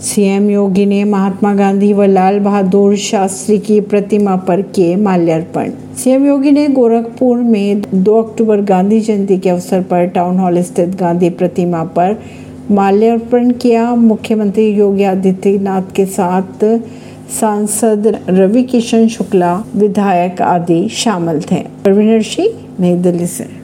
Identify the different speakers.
Speaker 1: CM योगी ने महात्मा गांधी व लाल बहादुर शास्त्री की प्रतिमा पर किए माल्यार्पण। सीएम योगी ने गोरखपुर में 2 अक्टूबर गांधी जयंती के अवसर पर टाउन हॉल स्थित गांधी प्रतिमा पर माल्यार्पण किया। मुख्यमंत्री योगी आदित्यनाथ के साथ सांसद रवि किशन शुक्ला, विधायक आदि शामिल थे। परवीन सिंह नई दिल्ली से।